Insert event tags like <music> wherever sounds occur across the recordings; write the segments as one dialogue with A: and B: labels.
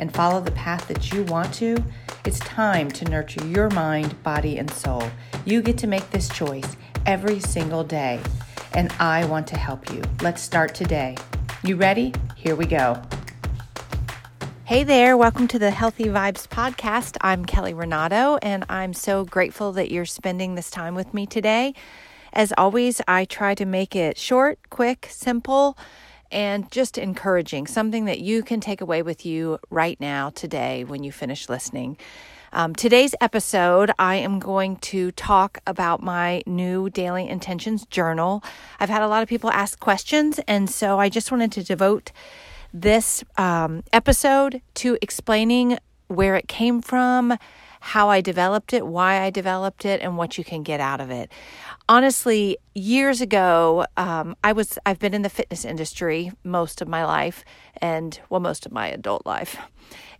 A: and follow the path that you want to, it's time to nurture your mind, body, and soul. You get to make this choice every single day, and I want to help you. Let's start today. You ready? Here we go. Hey there, welcome to the Healthy Vibes podcast. I'm Kelly Renato, and I'm so grateful that you're spending this time with me today. As always, I try to make it short, quick, simple and just encouraging, something that you can take away with you right now, today, when you finish listening. Um, today's episode, I am going to talk about my new daily intentions journal. I've had a lot of people ask questions, and so I just wanted to devote this um, episode to explaining where it came from, how I developed it, why I developed it, and what you can get out of it. Honestly, years ago, um, I was I've been in the fitness industry most of my life, and well, most of my adult life,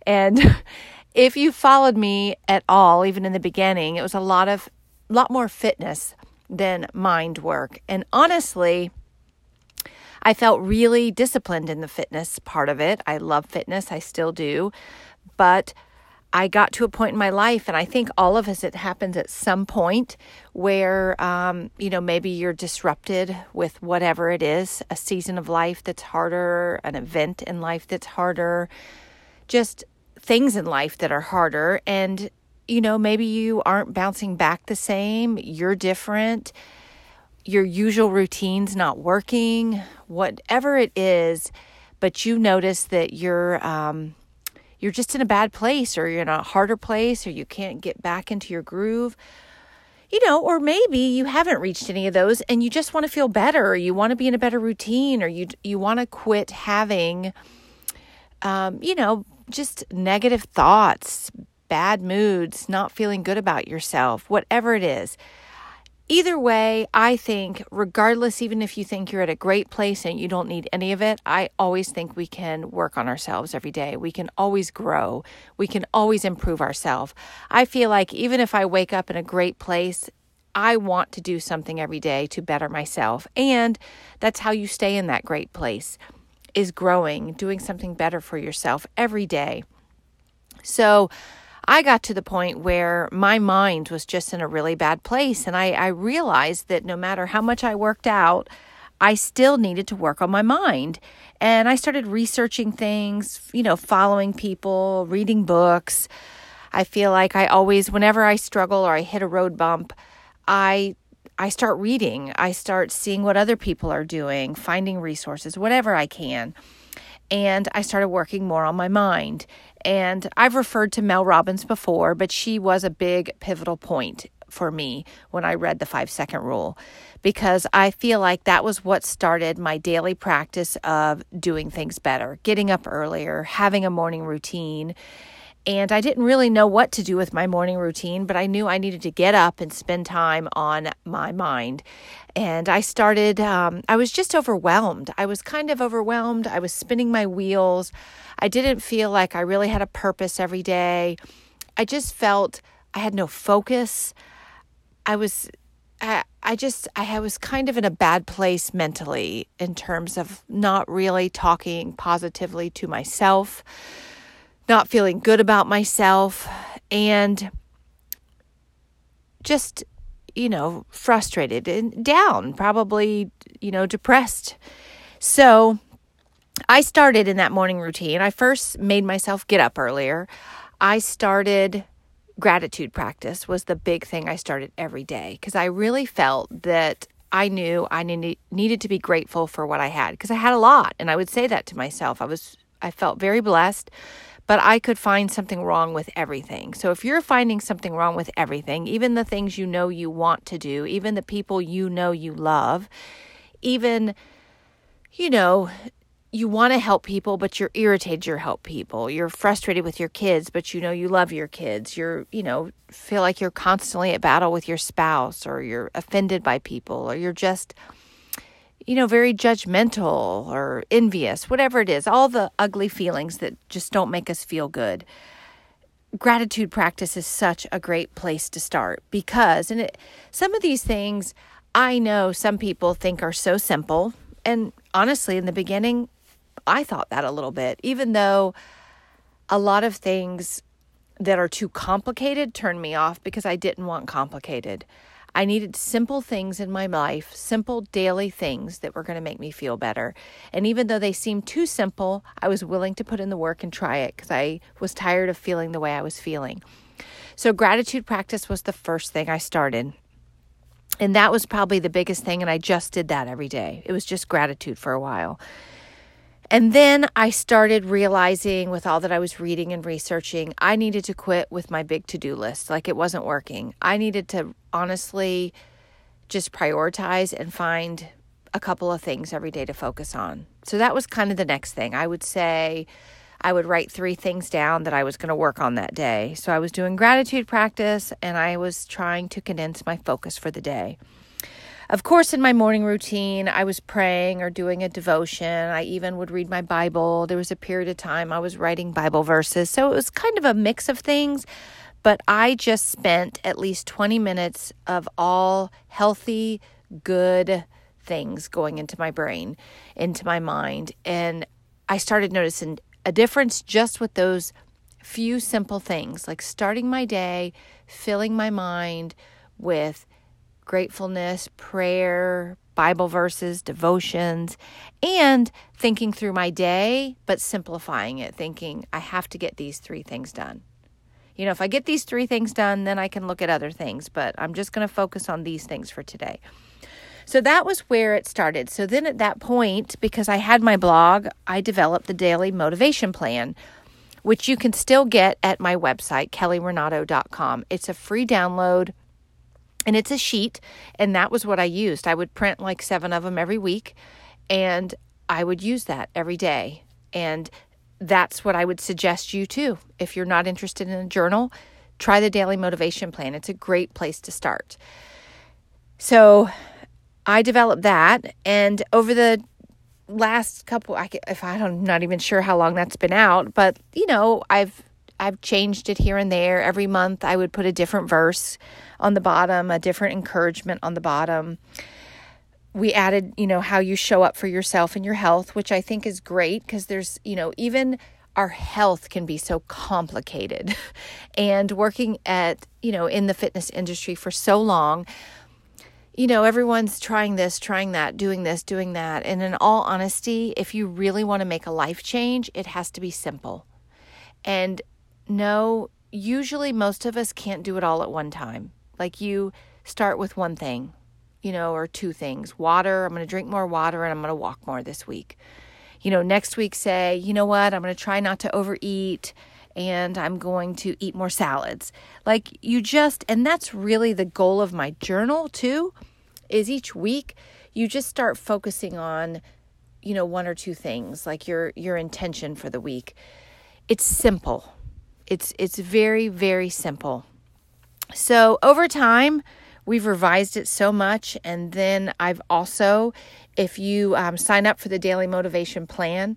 A: and <laughs> if you followed me at all, even in the beginning, it was a lot of lot more fitness than mind work, and honestly. I felt really disciplined in the fitness part of it. I love fitness, I still do. But I got to a point in my life, and I think all of us, it happens at some point where, um, you know, maybe you're disrupted with whatever it is a season of life that's harder, an event in life that's harder, just things in life that are harder. And, you know, maybe you aren't bouncing back the same, you're different, your usual routine's not working, whatever it is, but you notice that you're, um, you're just in a bad place or you're in a harder place or you can't get back into your groove. You know, or maybe you haven't reached any of those and you just want to feel better or you want to be in a better routine or you you want to quit having um, you know, just negative thoughts, bad moods, not feeling good about yourself, whatever it is. Either way, I think, regardless, even if you think you're at a great place and you don't need any of it, I always think we can work on ourselves every day. We can always grow. We can always improve ourselves. I feel like even if I wake up in a great place, I want to do something every day to better myself. And that's how you stay in that great place is growing, doing something better for yourself every day. So, I got to the point where my mind was just in a really bad place. And I, I realized that no matter how much I worked out, I still needed to work on my mind. And I started researching things, you know, following people, reading books. I feel like I always, whenever I struggle or I hit a road bump, I I start reading. I start seeing what other people are doing, finding resources, whatever I can. And I started working more on my mind. And I've referred to Mel Robbins before, but she was a big pivotal point for me when I read the five second rule because I feel like that was what started my daily practice of doing things better, getting up earlier, having a morning routine. And I didn't really know what to do with my morning routine, but I knew I needed to get up and spend time on my mind. And I started, um, I was just overwhelmed. I was kind of overwhelmed. I was spinning my wheels. I didn't feel like I really had a purpose every day. I just felt I had no focus. I was I, I just I was kind of in a bad place mentally in terms of not really talking positively to myself, not feeling good about myself and just you know frustrated and down, probably you know depressed. So I started in that morning routine. I first made myself get up earlier. I started gratitude practice was the big thing I started every day because I really felt that I knew I need, needed to be grateful for what I had because I had a lot and I would say that to myself. I was I felt very blessed, but I could find something wrong with everything. So if you're finding something wrong with everything, even the things you know you want to do, even the people you know you love, even you know, you want to help people, but you're irritated you help people. You're frustrated with your kids, but you know you love your kids. You're, you know, feel like you're constantly at battle with your spouse or you're offended by people or you're just you know, very judgmental or envious, whatever it is, all the ugly feelings that just don't make us feel good. Gratitude practice is such a great place to start because and it, some of these things I know some people think are so simple and honestly in the beginning I thought that a little bit, even though a lot of things that are too complicated turn me off because I didn't want complicated. I needed simple things in my life, simple daily things that were going to make me feel better. And even though they seemed too simple, I was willing to put in the work and try it because I was tired of feeling the way I was feeling. So, gratitude practice was the first thing I started. And that was probably the biggest thing. And I just did that every day. It was just gratitude for a while. And then I started realizing with all that I was reading and researching, I needed to quit with my big to do list. Like it wasn't working. I needed to honestly just prioritize and find a couple of things every day to focus on. So that was kind of the next thing. I would say I would write three things down that I was going to work on that day. So I was doing gratitude practice and I was trying to condense my focus for the day. Of course, in my morning routine, I was praying or doing a devotion. I even would read my Bible. There was a period of time I was writing Bible verses. So it was kind of a mix of things. But I just spent at least 20 minutes of all healthy, good things going into my brain, into my mind. And I started noticing a difference just with those few simple things, like starting my day, filling my mind with gratefulness, prayer, Bible verses, devotions, and thinking through my day, but simplifying it, thinking I have to get these three things done. You know, if I get these three things done, then I can look at other things, but I'm just going to focus on these things for today. So that was where it started. So then at that point, because I had my blog, I developed the daily motivation plan, which you can still get at my website, kellyrenato.com. It's a free download and it's a sheet and that was what i used. I would print like seven of them every week and i would use that every day. And that's what i would suggest you too. If you're not interested in a journal try the daily motivation plan. It's a great place to start. So i developed that and over the last couple I, if i don't I'm not even sure how long that's been out but you know i've I've changed it here and there. Every month I would put a different verse on the bottom, a different encouragement on the bottom. We added, you know, how you show up for yourself and your health, which I think is great because there's, you know, even our health can be so complicated. <laughs> and working at, you know, in the fitness industry for so long, you know, everyone's trying this, trying that, doing this, doing that. And in all honesty, if you really want to make a life change, it has to be simple. And no, usually most of us can't do it all at one time. Like you start with one thing, you know, or two things. Water, I'm going to drink more water and I'm going to walk more this week. You know, next week say, you know what, I'm going to try not to overeat and I'm going to eat more salads. Like you just, and that's really the goal of my journal too, is each week you just start focusing on, you know, one or two things, like your your intention for the week. It's simple it's it's very very simple. So over time, we've revised it so much, and then I've also, if you um, sign up for the daily motivation plan,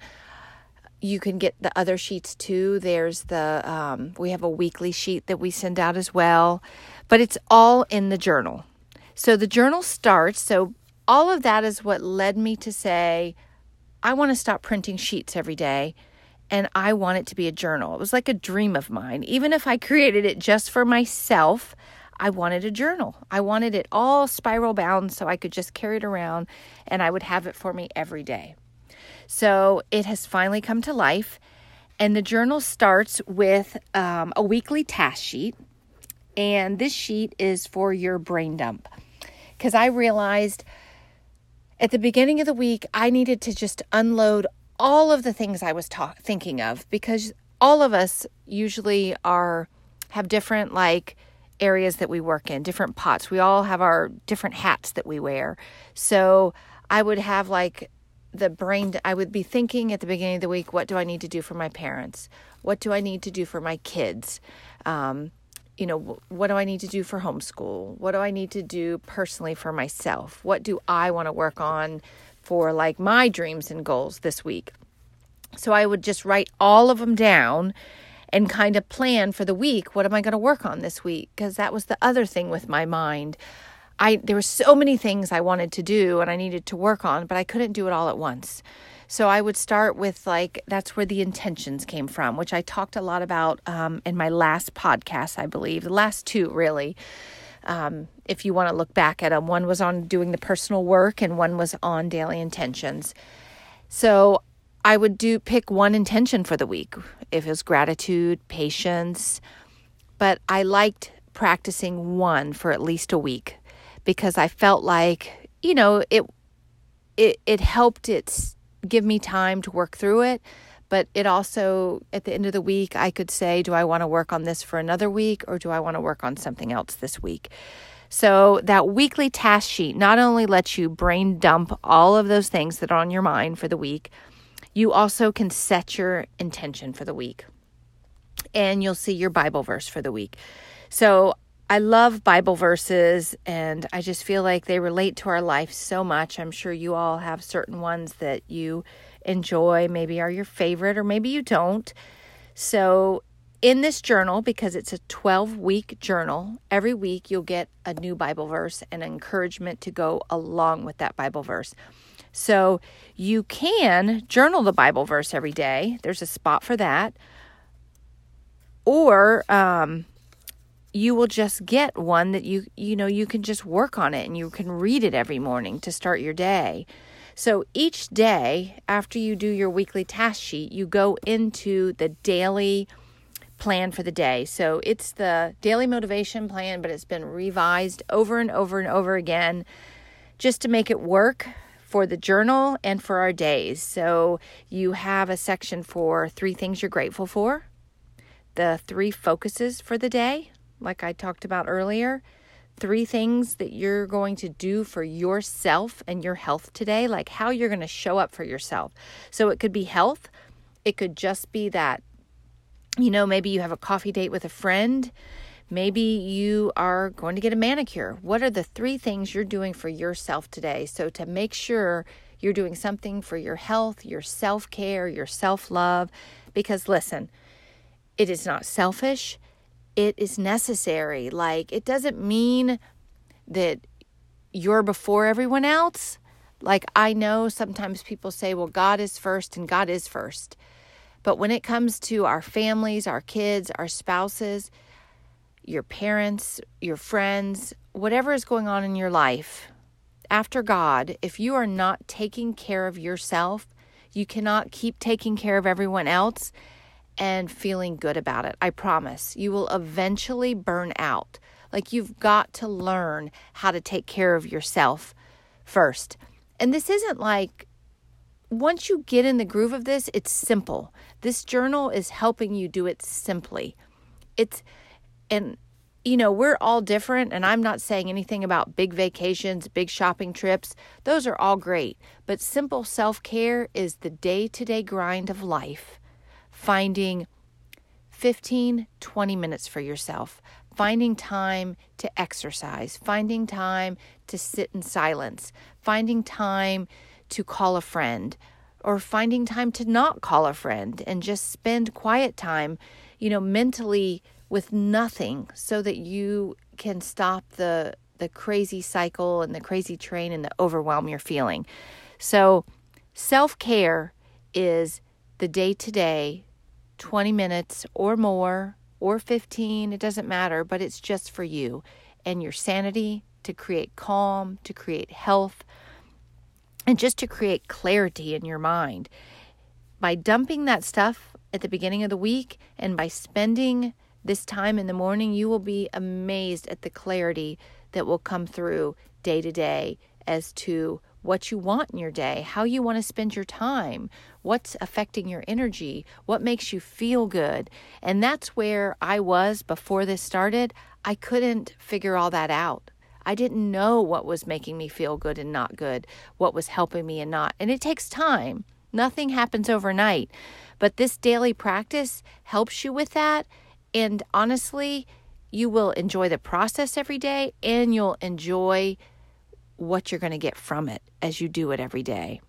A: you can get the other sheets too. There's the um, we have a weekly sheet that we send out as well, but it's all in the journal. So the journal starts. So all of that is what led me to say, I want to stop printing sheets every day and I want it to be a journal. It was like a dream of mine. Even if I created it just for myself, I wanted a journal. I wanted it all spiral bound so I could just carry it around and I would have it for me every day. So it has finally come to life. And the journal starts with um, a weekly task sheet. And this sheet is for your brain dump. Because I realized at the beginning of the week, I needed to just unload all of the things I was thinking of because all of us usually are have different like areas that we work in, different pots. We all have our different hats that we wear. So I would have like the brain, I would be thinking at the beginning of the week, what do I need to do for my parents? What do I need to do for my kids? Um, you know, what do I need to do for homeschool? What do I need to do personally for myself? What do I want to work on for like my dreams and goals this week? So I would just write all of them down and kind of plan for the week. What am I going to work on this week? Because that was the other thing with my mind. I there were so many things I wanted to do and I needed to work on, but I couldn't do it all at once. So I would start with like that's where the intentions came from, which I talked a lot about um, in my last podcast, I believe, the last two really. Um, if you want to look back at them, one was on doing the personal work and one was on daily intentions. So I would do pick one intention for the week, if it was gratitude, patience, but I liked practicing one for at least a week because I felt like, you know, it it it helped it give me time to work through it, but it also at the end of the week I could say, do I want to work on this for another week or do I want to work on something else this week? So that weekly task sheet not only lets you brain dump all of those things that are on your mind for the week, you also can set your intention for the week. And you'll see your Bible verse for the week. So I love Bible verses and I just feel like they relate to our life so much. I'm sure you all have certain ones that you enjoy, maybe are your favorite, or maybe you don't. So, in this journal, because it's a 12 week journal, every week you'll get a new Bible verse and encouragement to go along with that Bible verse. So, you can journal the Bible verse every day, there's a spot for that. Or, um, you will just get one that you you know you can just work on it and you can read it every morning to start your day. So each day after you do your weekly task sheet, you go into the daily plan for the day. So it's the daily motivation plan, but it's been revised over and over and over again just to make it work for the journal and for our days. So you have a section for three things you're grateful for, the three focuses for the day, like I talked about earlier, three things that you're going to do for yourself and your health today, like how you're going to show up for yourself. So it could be health, it could just be that, you know, maybe you have a coffee date with a friend. Maybe you are going to get a manicure. What are the three things you're doing for yourself today? So, to make sure you're doing something for your health, your self care, your self love, because listen, it is not selfish it is necessary. Like, it doesn't mean that you're before everyone else. Like, I know sometimes people say, well, God is first and God is first. But when it comes to our families, our kids, our spouses, your parents, your friends, whatever is going on in your life, after God, if you are not taking care of yourself, you cannot keep taking care of everyone else and feeling good about it. I promise. You will eventually burn out. Like you've got to learn how to take care of yourself first. And this isn't like once you get in the groove of this, it's simple. This journal is helping you do it simply. It's and you know, we're all different, and I'm not saying anything about big vacations, big shopping trips. Those are all great. But simple self care is the day to day grind of life finding 15, 20 minutes for yourself, finding time to exercise, finding time to sit in silence, finding time to call a friend, or finding time to not call a friend and just spend quiet time, you know, mentally with nothing so that you can stop the the crazy cycle and the crazy train and the overwhelm you're feeling. So, self-care is the day-to-day 20 minutes or more or 15, it doesn't matter, but it's just for you and your sanity to create calm, to create health, and just to create clarity in your mind. By dumping that stuff at the beginning of the week and by spending this time in the morning, you will be amazed at the clarity that will come through day to day as to what you want in your day, how you want to spend your time, what's affecting your energy, what makes you feel good. And that's where I was before this started. I couldn't figure all that out. I didn't know what was making me feel good and not good, what was helping me and not. And it takes time. Nothing happens overnight. But this daily practice helps you with that. And honestly, you will enjoy the process every day and you'll enjoy what you're going to get from it as you do it every day.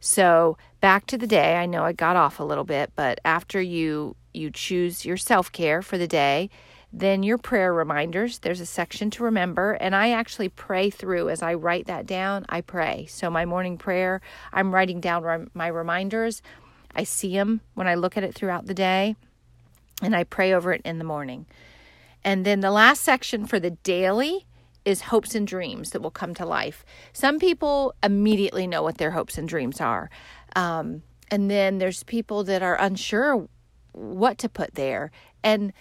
A: So, back to the day. I know I got off a little bit, but after you you choose your self-care for the day, then your prayer reminders, there's a section to remember, and I actually pray through as I write that down. I pray. So, my morning prayer, I'm writing down my reminders. I see them when I look at it throughout the day, and I pray over it in the morning. And then the last section for the daily is hopes and dreams that will come to life. Some people immediately know what their hopes and dreams are. Um, and then there's people that are unsure what to put there. And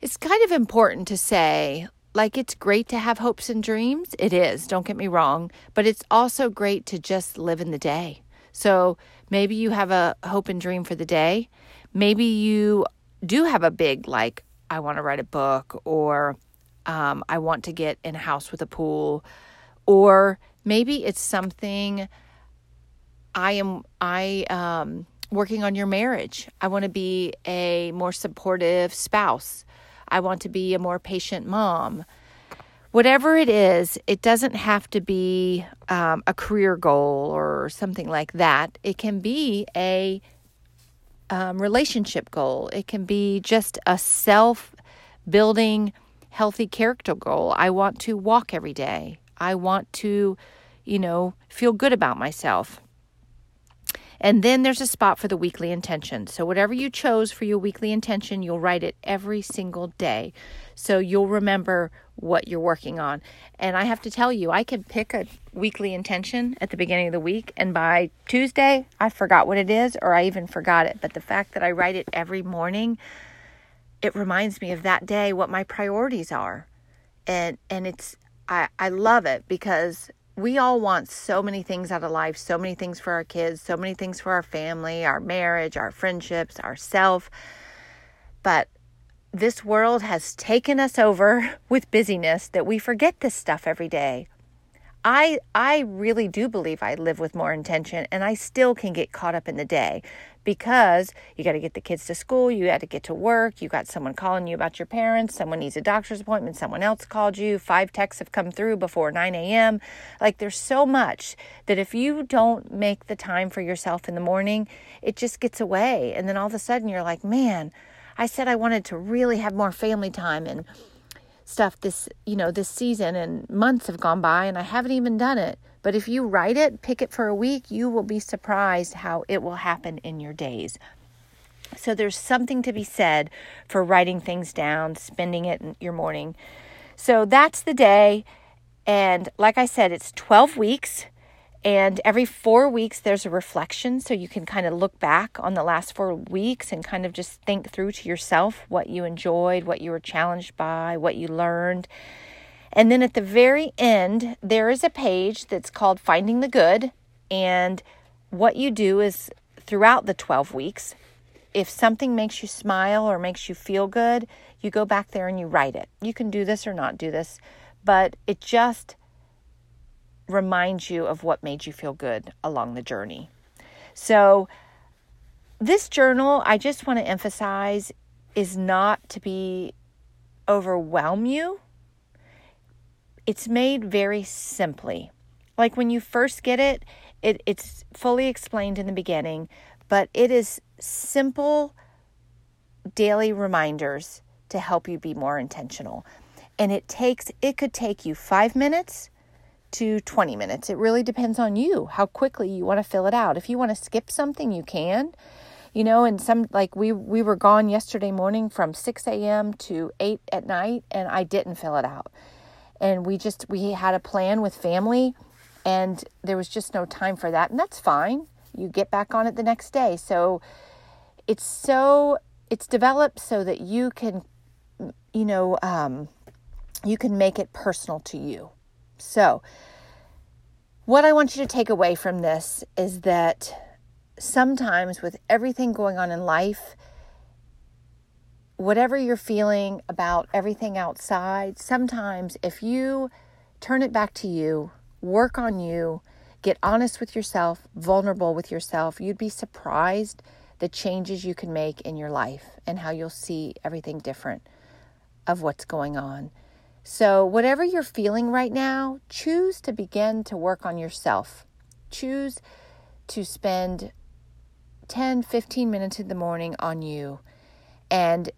A: it's kind of important to say, like, it's great to have hopes and dreams. It is, don't get me wrong. But it's also great to just live in the day. So maybe you have a hope and dream for the day. Maybe you do have a big, like, I want to write a book or um, I want to get in a house with a pool, or maybe it's something I am I um, working on your marriage. I want to be a more supportive spouse. I want to be a more patient mom. Whatever it is, it doesn't have to be um, a career goal or something like that. It can be a um, relationship goal. It can be just a self building healthy character goal. I want to walk every day. I want to, you know, feel good about myself. And then there's a spot for the weekly intention. So, whatever you chose for your weekly intention, you'll write it every single day. So, you'll remember what you're working on. And I have to tell you, I can pick a weekly intention at the beginning of the week, and by Tuesday, I forgot what it is, or I even forgot it. But the fact that I write it every morning, it reminds me of that day what my priorities are. And and it's i i love it because we all want so many things out of life so many things for our kids so many things for our family our marriage our friendships ourself. but this world has taken us over <laughs> with busyness that we forget this stuff every day. I I really do believe I live with more intention and I still can get caught up in the day because you got to get the kids to school, you had to get to work, you got someone calling you about your parents, someone needs a doctor's appointment, someone else called you, five texts have come through before 9 a.m. Like there's so much that if you don't make the time for yourself in the morning, it just gets away. And then all of a sudden you're like, man, I said I wanted to really have more family time and stuff this you know this season and months have gone by and I haven't even done it but if you write it, pick it for a week, you will be surprised how it will happen in your days. So there's something to be said for writing things down, spending it in your morning. So that's the day. And like I said, it's 12 weeks. And every four weeks, there's a reflection. So you can kind of look back on the last four weeks and kind of just think through to yourself what you enjoyed, what you were challenged by, what you learned. And then at the very end, there is a page that's called Finding the Good. And what you do is throughout the 12 weeks, if something makes you smile or makes you feel good, you go back there and you write it. You can do this or not do this, but it just reminds you of what made you feel good along the journey. So, this journal, I just want to emphasize, is not to be overwhelm you it's made very simply. Like when you first get it, it it's fully explained in the beginning, but it is simple daily reminders to help you be more intentional. And it takes it could take you 5 minutes to 20 minutes. It really depends on you how quickly you want to fill it out. If you want to skip something, you can. You know, and some like we we were gone yesterday morning from 6 a.m. to 8 at night, and I didn't fill it out and we just we had a plan with family and there was just no time for that and that's fine you get back on it the next day so it's so it's developed so that you can you know, um, you can make it personal to you. So, what I want you to take away from this is that sometimes, with everything going on in life, whatever you're feeling about everything outside, sometimes if you turn it back to you, work on you, get honest with yourself, vulnerable with yourself, you'd be surprised the changes you can make in your life and how you'll see everything different of what's going on. So, whatever you're feeling right now, choose to begin to work on yourself. Choose to spend 10, 15 minutes in the morning on you. And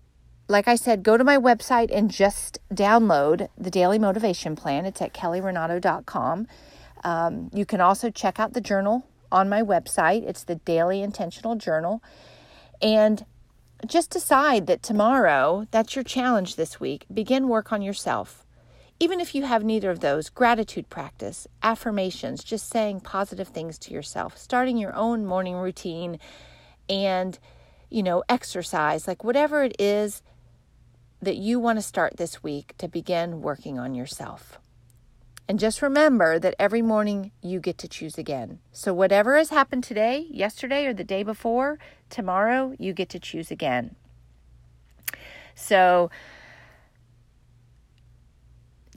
A: like I said, go to my website and just download the daily motivation plan. It's at kellyrenato.com. Um, you can also check out the journal on my website. It's the Daily Intentional Journal. And just decide that tomorrow, that's your challenge this week. Begin work on yourself. Even if you have neither of those, gratitude practice, affirmations, just saying positive things to yourself, starting your own morning routine, and, you know, exercise, like whatever it is that you want to start this week to begin working on yourself. And just remember that every morning you get to choose again. So, whatever has happened today, yesterday, or the day before, tomorrow you get to choose again. So,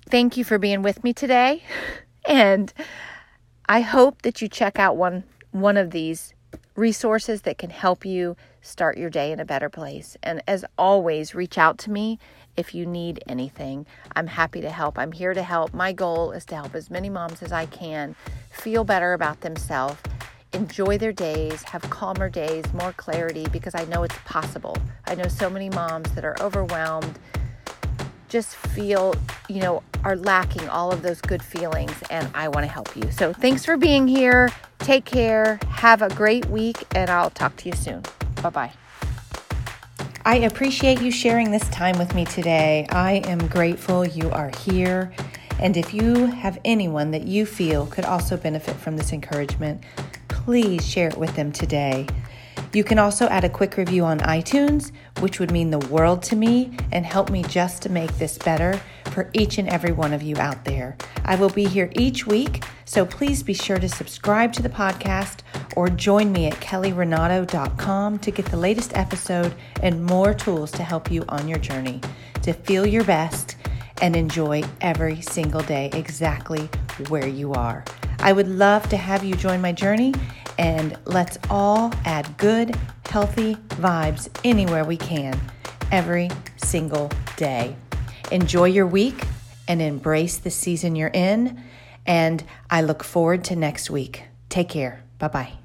A: thank you for being with me today. <laughs> And I hope that you check out one, one of these resources that can help you start your day in a better place. And as always, reach out to me if you need anything. I'm happy to help. I'm here to help. My goal is to help as many moms as I can feel better about themselves, enjoy their days, have calmer days, more clarity because I know it's possible. I know so many moms that are overwhelmed, just feel, you know, are lacking all of those good feelings, and I want to help you. So thanks for being here. Take care. Have a great week, and I'll talk to you soon. Bye bye. I appreciate you sharing this time with me today. I am grateful you are here. And if you have anyone that you feel could also benefit from this encouragement, please share it with them today. You can also add a quick review on iTunes, which would mean the world to me and help me just to make this better for each and every one of you out there. I will be here each week, so please be sure to subscribe to the podcast or join me at kellyrenato.com to get the latest episode and more tools to help you on your journey to feel your best and enjoy every single day exactly where you are. I would love to have you join my journey and let's all add good, healthy vibes anywhere we can every single day. Enjoy your week and embrace the season you're in. And I look forward to next week. Take care. Bye bye.